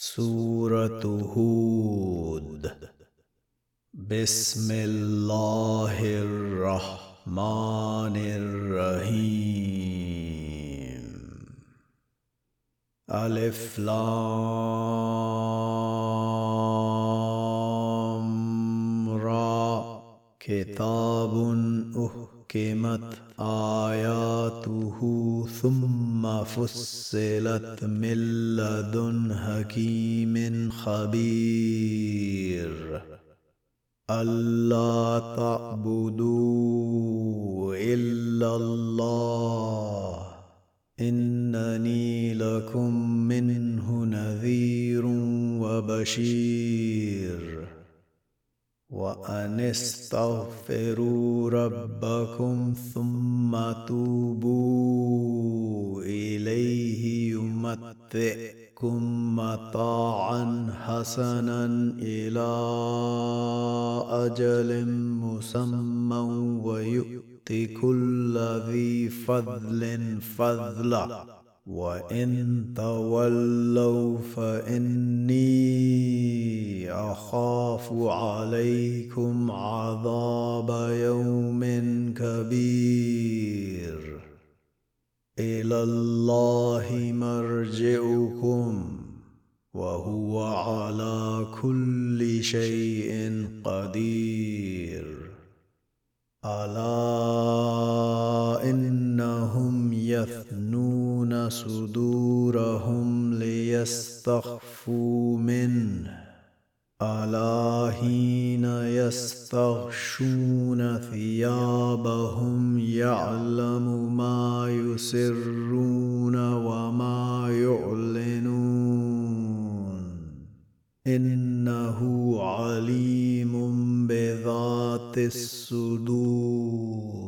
سورة هود. بسم الله الرحمن الرحيم. ألف لام را. كتاب أحكمت آياته ثم فصلت من لدن حكيم خبير. ألا تعبدوا إلا الله. إنني لكم منه نذير وبشير. وأن استغفروا ربكم ثم توبوا إليه يمتئكم متاعا حسنا إلى أجل مسمى ويؤتي كل ذي فضل فضلا وان تولوا فاني اخاف عليكم عذاب يوم كبير إلى الله مرجعكم وهو على كل شيء قدير الا صدورهم ليستخفوا منه الا حين يستغشون ثيابهم يعلم ما يسرون وما يعلنون انه عليم بذات الصدور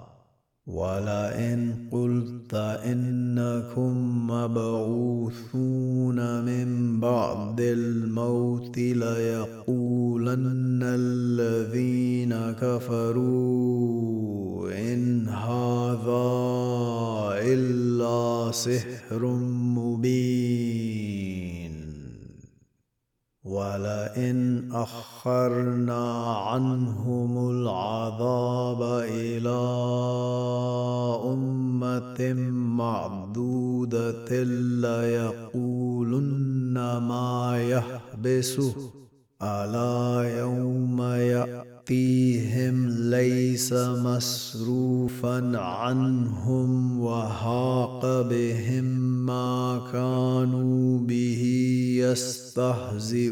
ولئن قلت إنكم مبعوثون من بعد الموت ليقولن الذين كفروا إن هذا إلا سحر ولئن أخرنا عنهم العذاب إلى أمة معدودة ليقولن ما يحبسه. الا يوم ياتيهم ليس مصروفا عنهم وحاق بهم ما كانوا به يستهزئون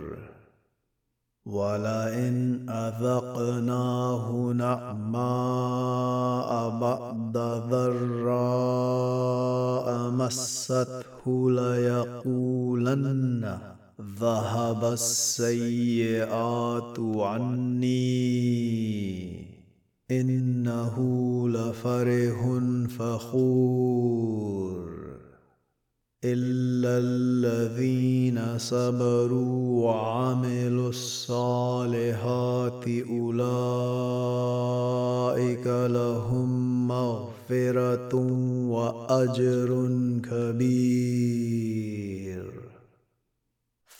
ولئن أذقناه نعماء بعد ضراء مسته ليقولن ذهب السيئات عني إنه لفرح فخور. الا الذين صبروا وعملوا الصالحات اولئك لهم مغفره واجر كبير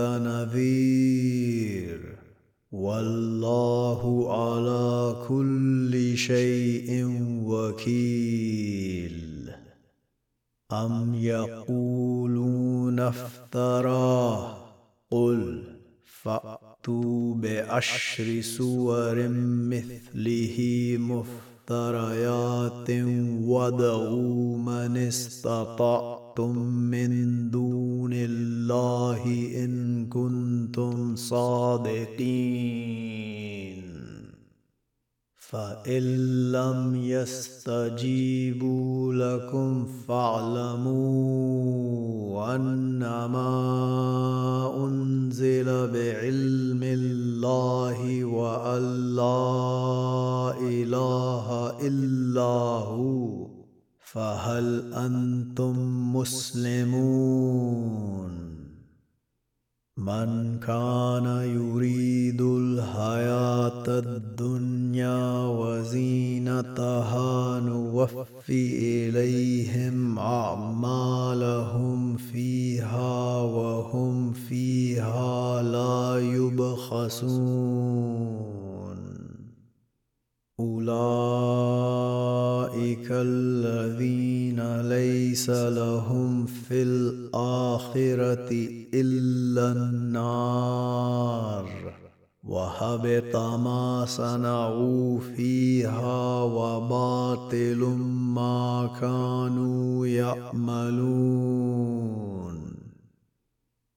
نذير. والله على كل شيء وكيل. أم يقولون افتراه. قل فأتوا بعشر سور مثله مفتريات ودعوا من استطعتم من دون الله ان كنتم صادقين فان لم يستجيبوا لكم فاعلموا انما انزل بعلم الله وان لا اله الا هو فهل أنتم مسلمون؟ من كان يريد الحياة الدنيا وزينتها نوفي إليهم أعمالهم فيها وهم فيها لا يبخسون. أولئك الذين ليس لهم في الآخرة إلا النار. وهبط ما صنعوا فيها وباطل ما كانوا يعملون.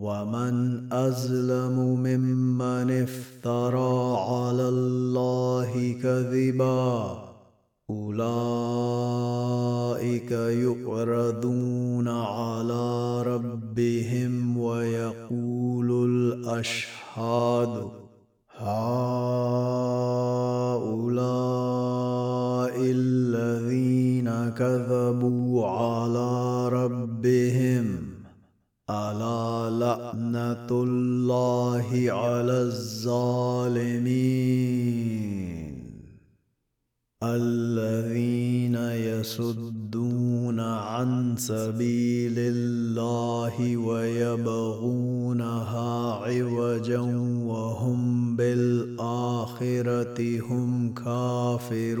ومن ازلم ممن افترى على الله كذبا اولئك يعرضون على ربهم ويقول الاشهاد هؤلاء الذين كذبوا على ربهم ألا لعنة الله على الظالمين الذين يصدون عن سبيل الله ويبغونها عوجا وهم بالآخرة هم كافرون.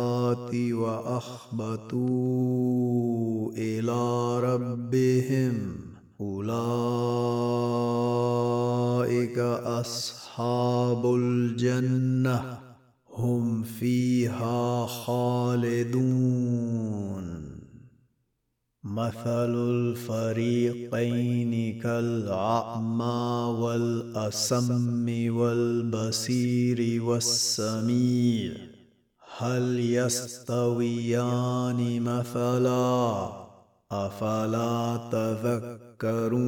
وأخبتوا إلى ربهم أولئك أصحاب الجنة هم فيها خالدون. مثل الفريقين كالأعمى والأسم والبصير والسميع. هل يستويان مثلا أفلا تذكرون؟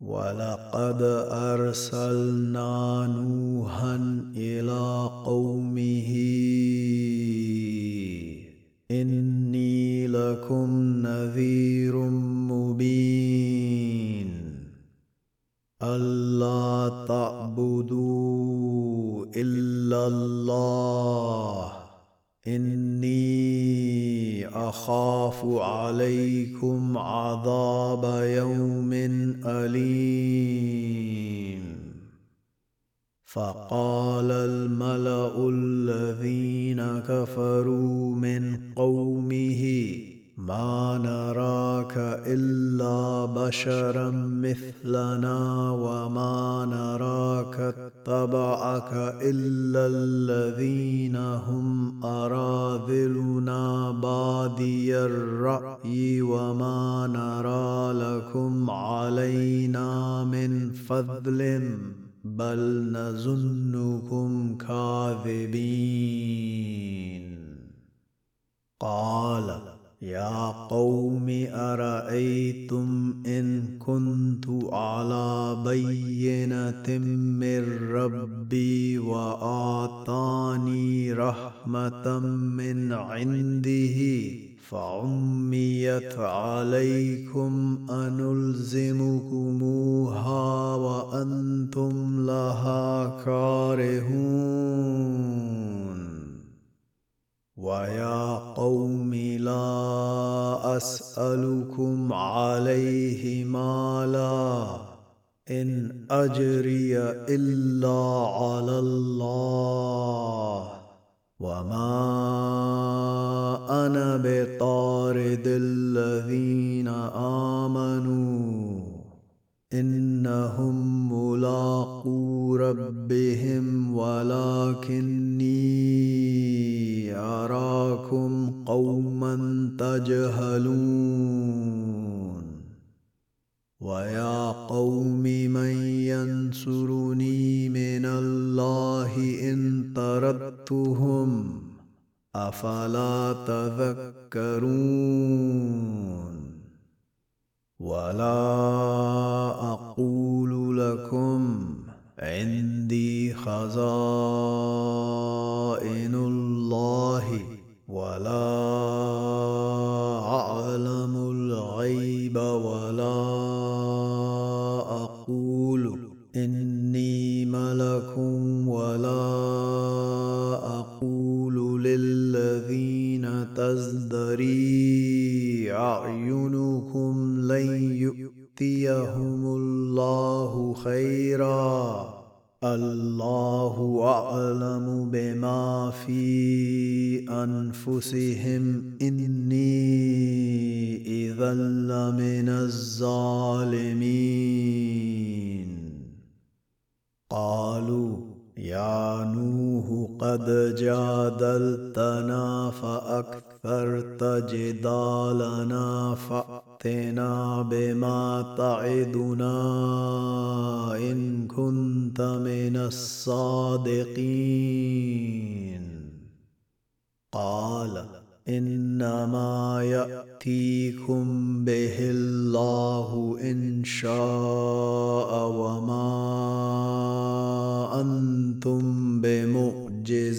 ولقد أرسلنا نوحا إلى قومه إني لكم نذير مبين. ألا تعبدوا الا الله. إني أخاف عليكم عذاب يوم أليم. فقال الملأ الذين كفروا من قومه ما نراك إلا بشرا مثلنا وما نراك اتبعك إلا الذين هم أراذلنا بادي الرأي وما نرى لكم علينا من فضل بل نظنكم كاذبين. قال يا قوم ارايتم ان كنت على بينه من ربي واعطاني رحمه من عنده فعميت عليكم انلزمكموها وأنتم لها كارهون. ويا أسألكم عليه مالا إن أجري إلا على الله. وما خيرا الله أعلم بما في أنفسهم. إني إذا لمن الظالمين. قالوا يا نوح قد جادلتنا فاكثرت جدالنا فأتنا بما تعدنا إن كنت من الصادقين. قال إنما يأتيكم به الله إن شاء وما أنتم بمعجزين.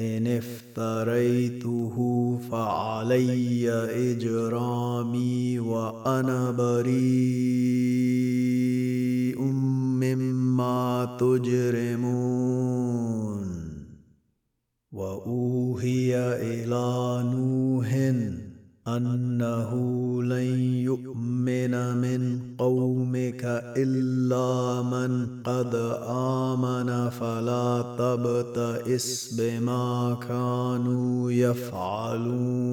إن افتريته فعلي إجرامي وأنا بريء مما تجرمون. وأوهي إلى نوح أنه لن يؤمن من قومك إلا من قد آمن فلا تبتئس بما كانوا يفعلون.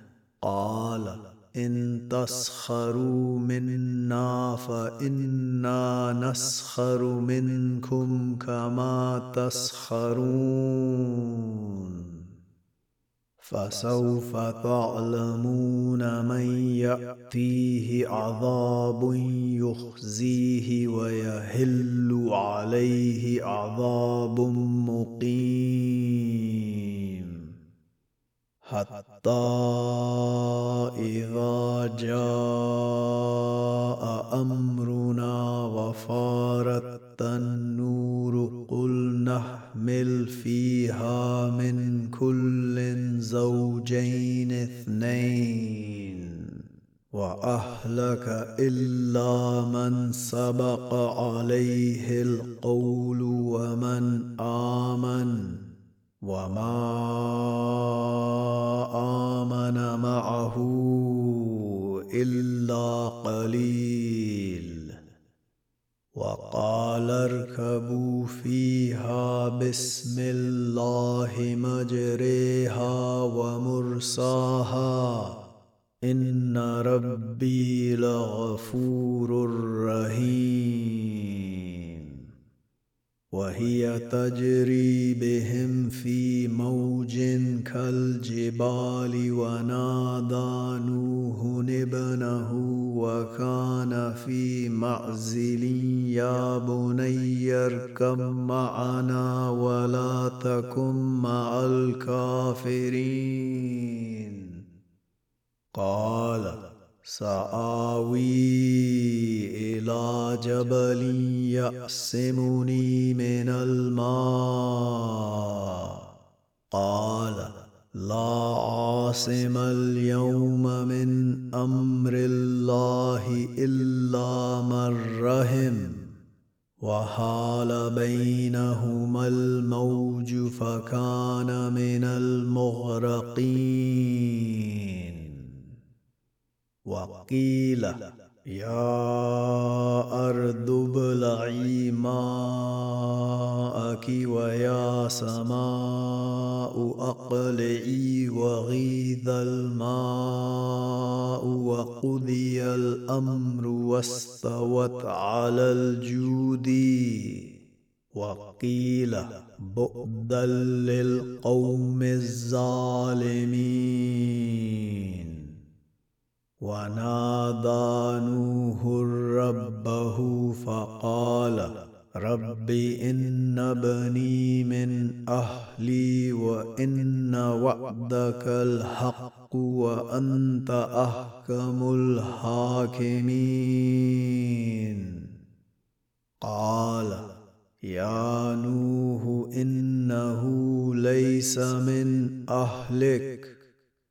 قال إن تسخروا منا فإنا نسخر منكم كما تسخرون. فسوف تعلمون من يأتيه عذاب يخزيه ويهل عليه عذاب مقيم. حتى إذا جاء أمرنا وفارت النور قل نحمل فيها من كل زوجين اثنين وأهلك إلا من سبق عليه القول ومن آمن وما آمن معه إلا قليل. وقال اركبوا فيها بسم الله مجريها ومرساها إن ربي لغفور رحيم. وهي تجري بهم في موج كالجبال ونادى نوح ابنه وكان في معزل يا بني اركب معنا ولا تكن مع الكافرين. قال سآوي إلى جبل يأسمني من الماء. قال لا عاصم اليوم من أمر الله إلا من رحم. وحال بينهما الموج فكان من المغرقين. وقيل يا أرض ابلعي ماءك ويا سماء أقلعي وغيظ الماء وقضي الأمر واستوت على الجود. وقيل بؤدا للقوم الظالمين. ونادى نوح ربه فقال رب إن ابني من أهلي وإن وعدك الحق وأنت أحكم الحاكمين. قال يا نوح إنه ليس من أهلك.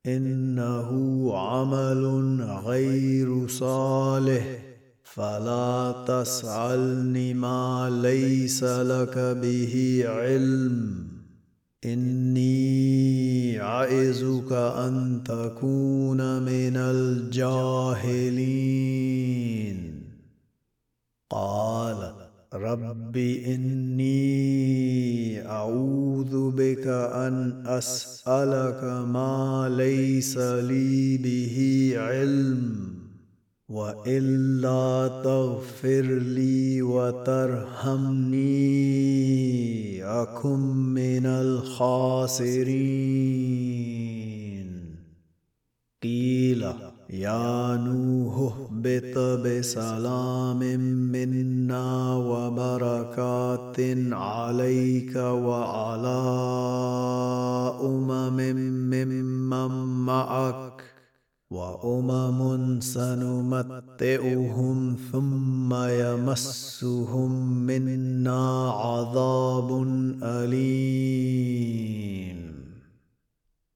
إنه عمل غير صالح. فلا تسألني ما ليس لك به علم. إني أعظك أن تكون من الجاهلين. قال رب إني بك أن أسألك ما ليس لي به علم وإلا تغفر لي وترحمني أكن من الخاسرين. قيل يا نوح اهبط بسلام منا وبركات عليك وعلى أمم ممن معك وأمم سنمتئهم ثم يمسهم منا عذاب أليم.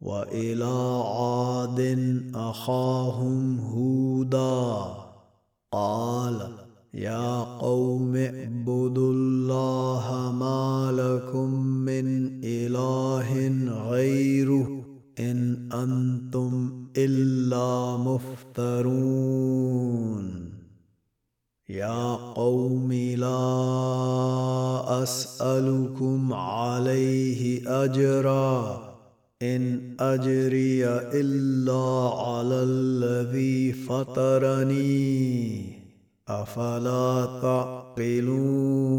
وإلى عاد أخاهم هودا قال يا قوم اعبدوا الله ما لكم من إله غيره إن أنتم إلا مفترون. يا قوم لا أسألكم عليه أجرا. إن أجري إلا على الذي فطرني أفلا تعقلون؟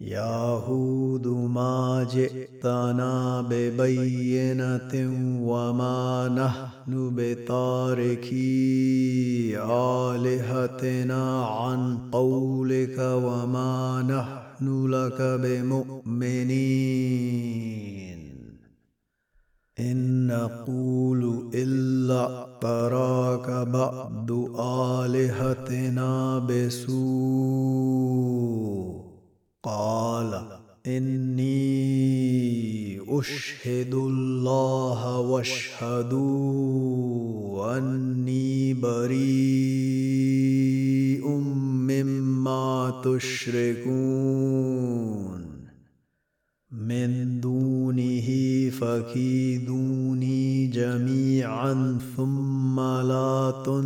يا هود ما جئتنا ببينة وما نحن بتاركي آلهتنا عن قولك وما نحن لك بمؤمنين إن نقول إلا تراك بعد آلهتنا بسوء قال إني أشهد الله واشهدوا أني بريء مما تشركون. من دونه فكيدوني جميعا ثم لا تنظرون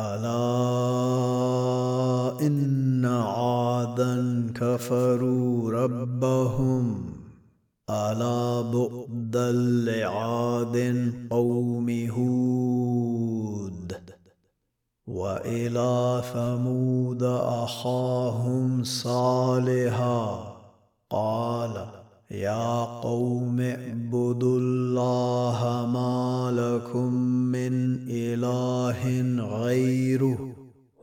ألا إن عادا كفروا ربهم؟ ألا بؤدا لعاد قوم هود؟ وإلى ثمود أخاهم صالحا؟ قال يا قوم اعبدوا الله ما لكم من إله غيره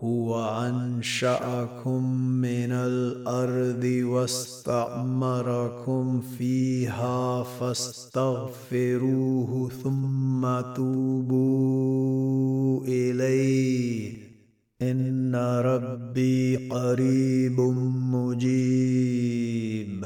هو أنشأكم من الأرض واستعمركم فيها فاستغفروه ثم توبوا إليه. إن ربي قريب مجيب.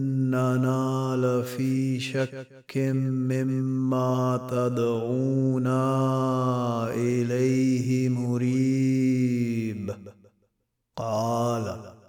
إننا لفي شك مما تدعونا إليه مريب. قال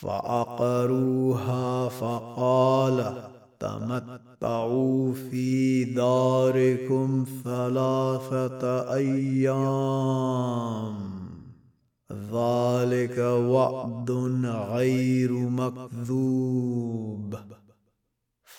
فعقروها فقال تمتعوا في داركم ثلاثة أيام. ذلك وعد غير مكذوب.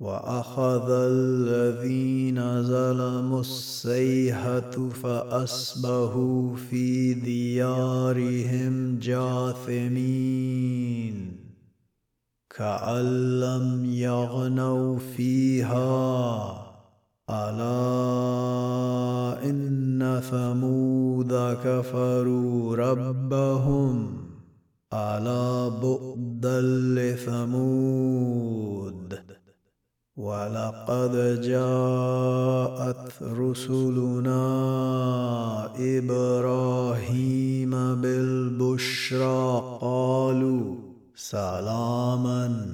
وأخذ الذين ظلموا السيحة فأصبحوا في ديارهم جاثمين. كأن لم يغنوا فيها. ألا إن ثمود كفروا ربهم. ألا بؤدا لثمود. ولقد جاءت رسلنا إبراهيم بالبشرى قالوا سلاما.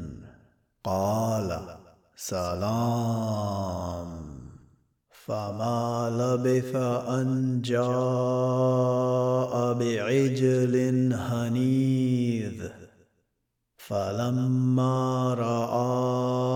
قال سلام. فما لبث أن جاء بعجل هنيذ. فلما رأى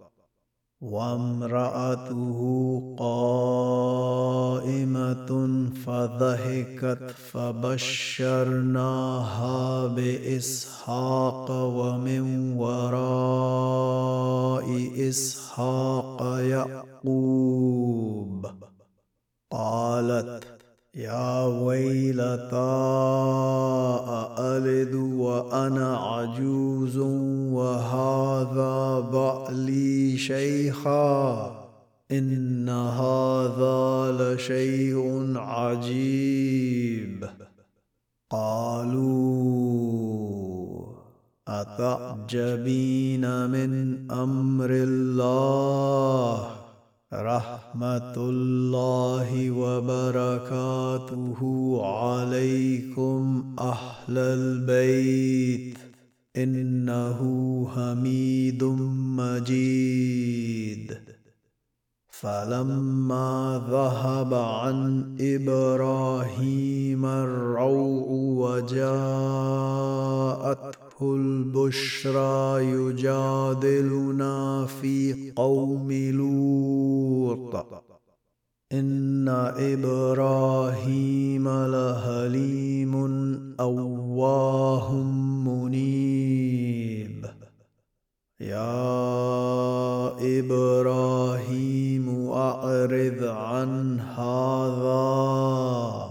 وامرأته قائمة فضحكت فبشرناها بإسحاق ومن وراء إسحاق يعقوب. قالت يا ويلتى ألد وأنا عجوز وهذا بعلي شيخا. إن هذا لشيء عجيب. قالوا أتعجبين من أمر الله؟ رحمة الله وبركاته عليكم أهل البيت. إنه حميد مجيد. فلما ذهب عن إبراهيم الروع وجاءته البشرى يجادلنا في قوم لوط. إن إبراهيم لهليم أواه منيب. يا إبراهيم أعرض عن هذا.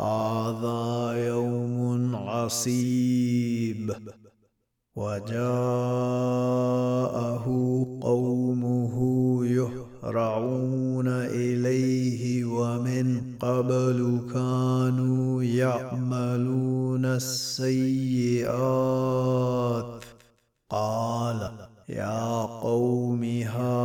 هذا يوم عصيب. وجاءه قومه يهرعون إليه ومن قبل كانوا يعملون السيئات. قال يا قوم هؤلاء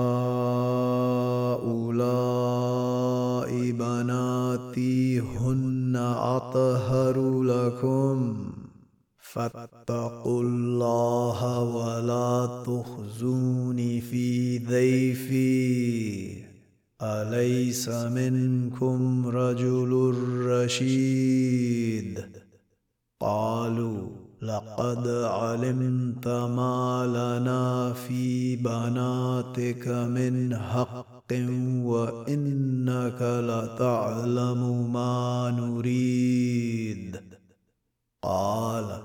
فاتقوا الله ولا تخزوني في ضيفي. أليس منكم رجل رشيد؟ قالوا لقد علمت ما لنا في بناتك من حق وإنك لتعلم ما نريد. قال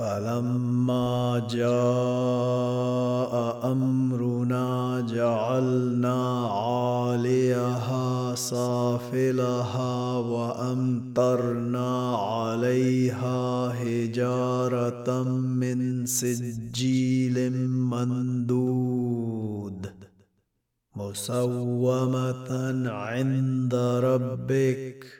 فلما جاء أمرنا جعلنا عاليها سافلها وأمطرنا عليها حجارة من سجيل مندود مسومة عند ربك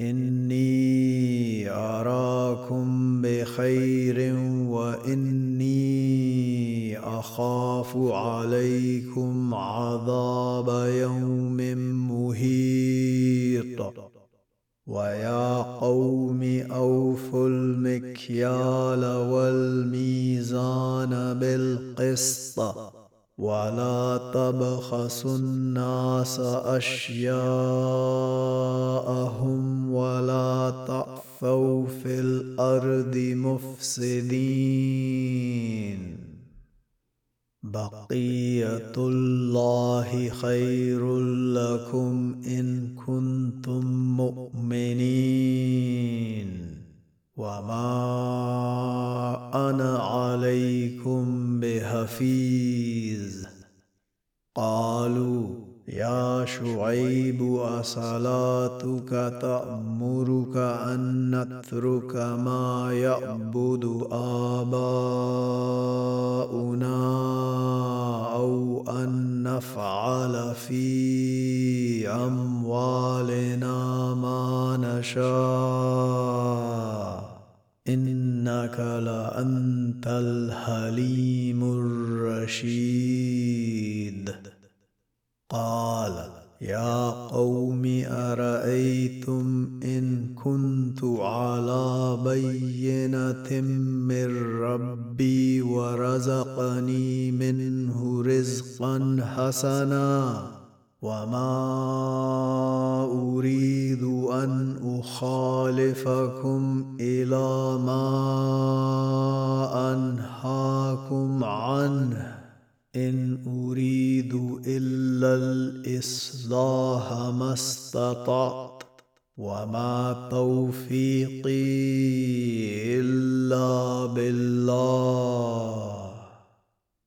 إني أراكم بخير وإني أخاف عليكم عذاب يوم محيط ويا قوم أوفوا المكيال والميزان بالقسط. ولا تبخسوا الناس أشياءهم ولا تعثوا في الأرض مفسدين. بقية الله خير لكم إن كنتم مؤمنين. وما نترك حسنا وما أريد أن أخالفكم إلى ما أنهاكم عنه. إن أريد إلا الإصلاح ما استطعت وما توفيقي إلا بالله.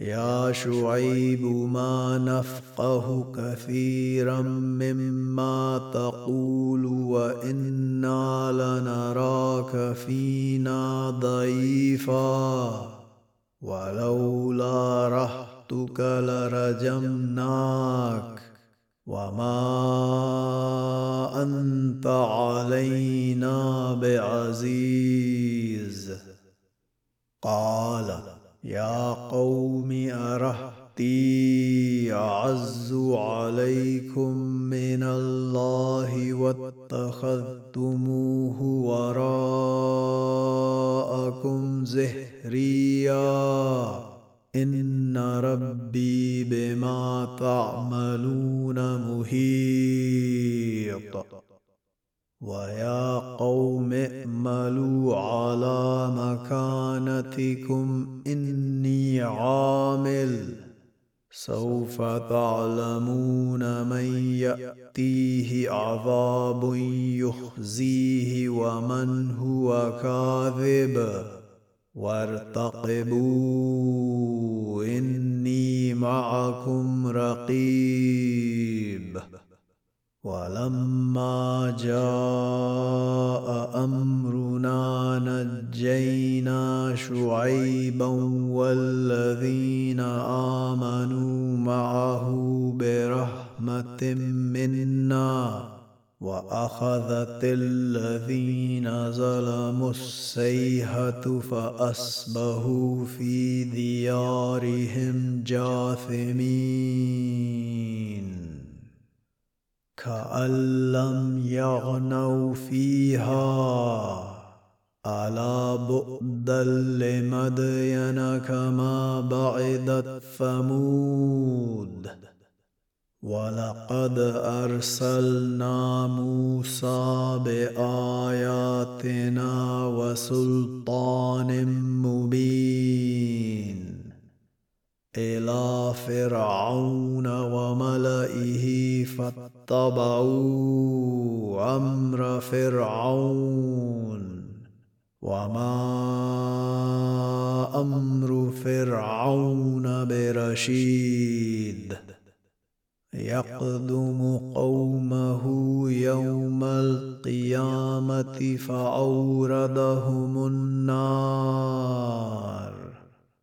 يا شعيب ما نفقه كثيرا مما تقول وإنا لنراك فينا ضعيفا. ولولا رحتك لرجمناك. وما أنت علينا بعزيز. قال يا قوم أرهتي أعز عليكم من الله واتخذتموه وراءكم زهريا. إن ربي بما تعملون محيط. ويا قوم اعملوا على مكانتكم إني عامل. سوف تعلمون من يأتيه عذاب يخزيه ومن هو كاذب. وارتقبوا إني معكم رقيب. ولما جاء أمرنا نجينا شعيبا والذين آمنوا معه برحمة منا وأخذت الذين ظلموا السيحة فأصبحوا في ديارهم جاثمين. كأن لم يغنوا فيها. ألا بؤدا لمدين كما بعدت ثمود. ولقد أرسلنا موسى بآياتنا وسلطان مبين إلى فرعون فاتبعوا أمر فرعون وما أمر فرعون برشيد يقدم قومه يوم القيامة فأوردهم النار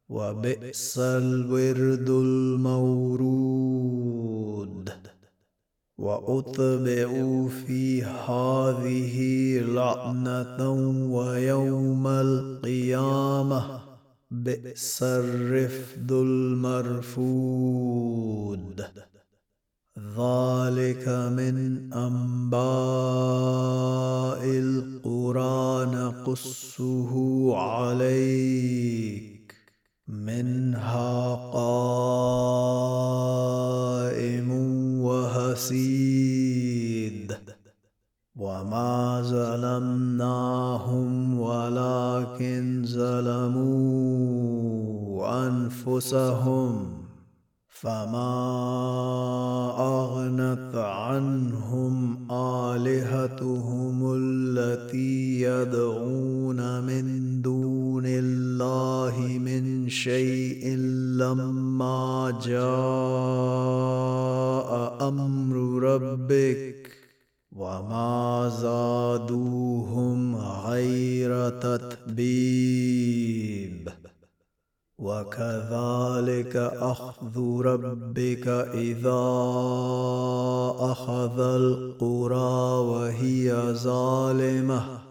وبئس الورد المورود واتبعوا في هذه لعنة ويوم القيامة. بئس الرفد المرفود. ذلك من أنباء القرى نقصه عليك. منها قائم وهسيد. وما ظلمناهم ولكن ظلموا أنفسهم فما أغنت عنهم آلهتهم التي يدعون من دون الله. شيء لما جاء أمر ربك وما زادوهم غير تتبيب. وكذلك أخذ ربك إذا أخذ القرى وهي ظالمة.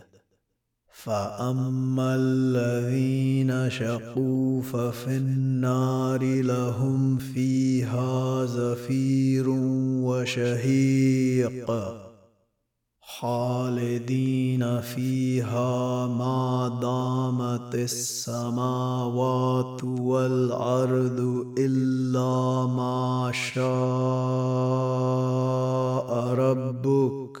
فاما الذين شقوا ففي النار لهم فيها زفير وشهيق خالدين فيها ما دامت السماوات والارض الا ما شاء ربك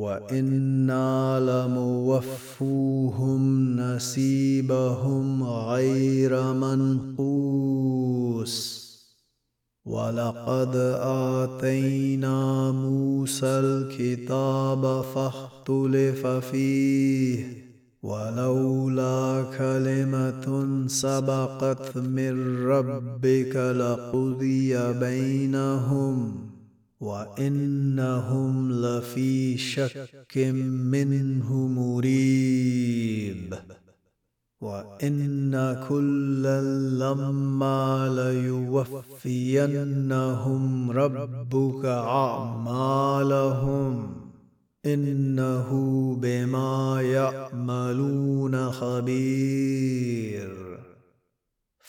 وإنا لموفوهم نسيبهم غير منقوس ولقد آتينا موسى الكتاب فاختلف فيه ولولا كلمة سبقت من ربك لقضي بينهم. وإنهم لفي شك منه مريب. وإن كلا لما ليوفينهم ربك أعمالهم إنه بما يعملون خبير.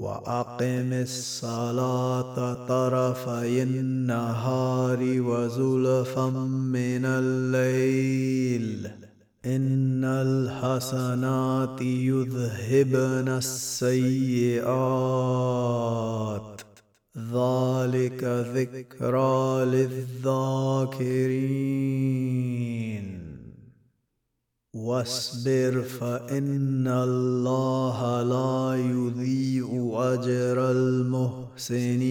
وأقم الصلاة طرفي النهار وزلفا من الليل. إن الحسنات يذهبن السيئات. ذلك ذكرى للذاكرين. واصبر فإن الله لا يضيع أجر المحسنين.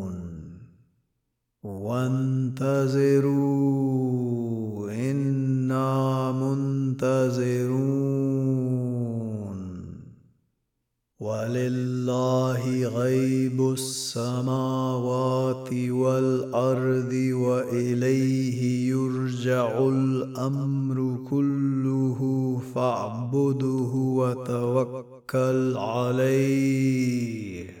وانتظروا إنا منتظرون. ولله غيب السماوات والأرض وإليه يرجع الأمر كله فاعبده وتوكل عليه.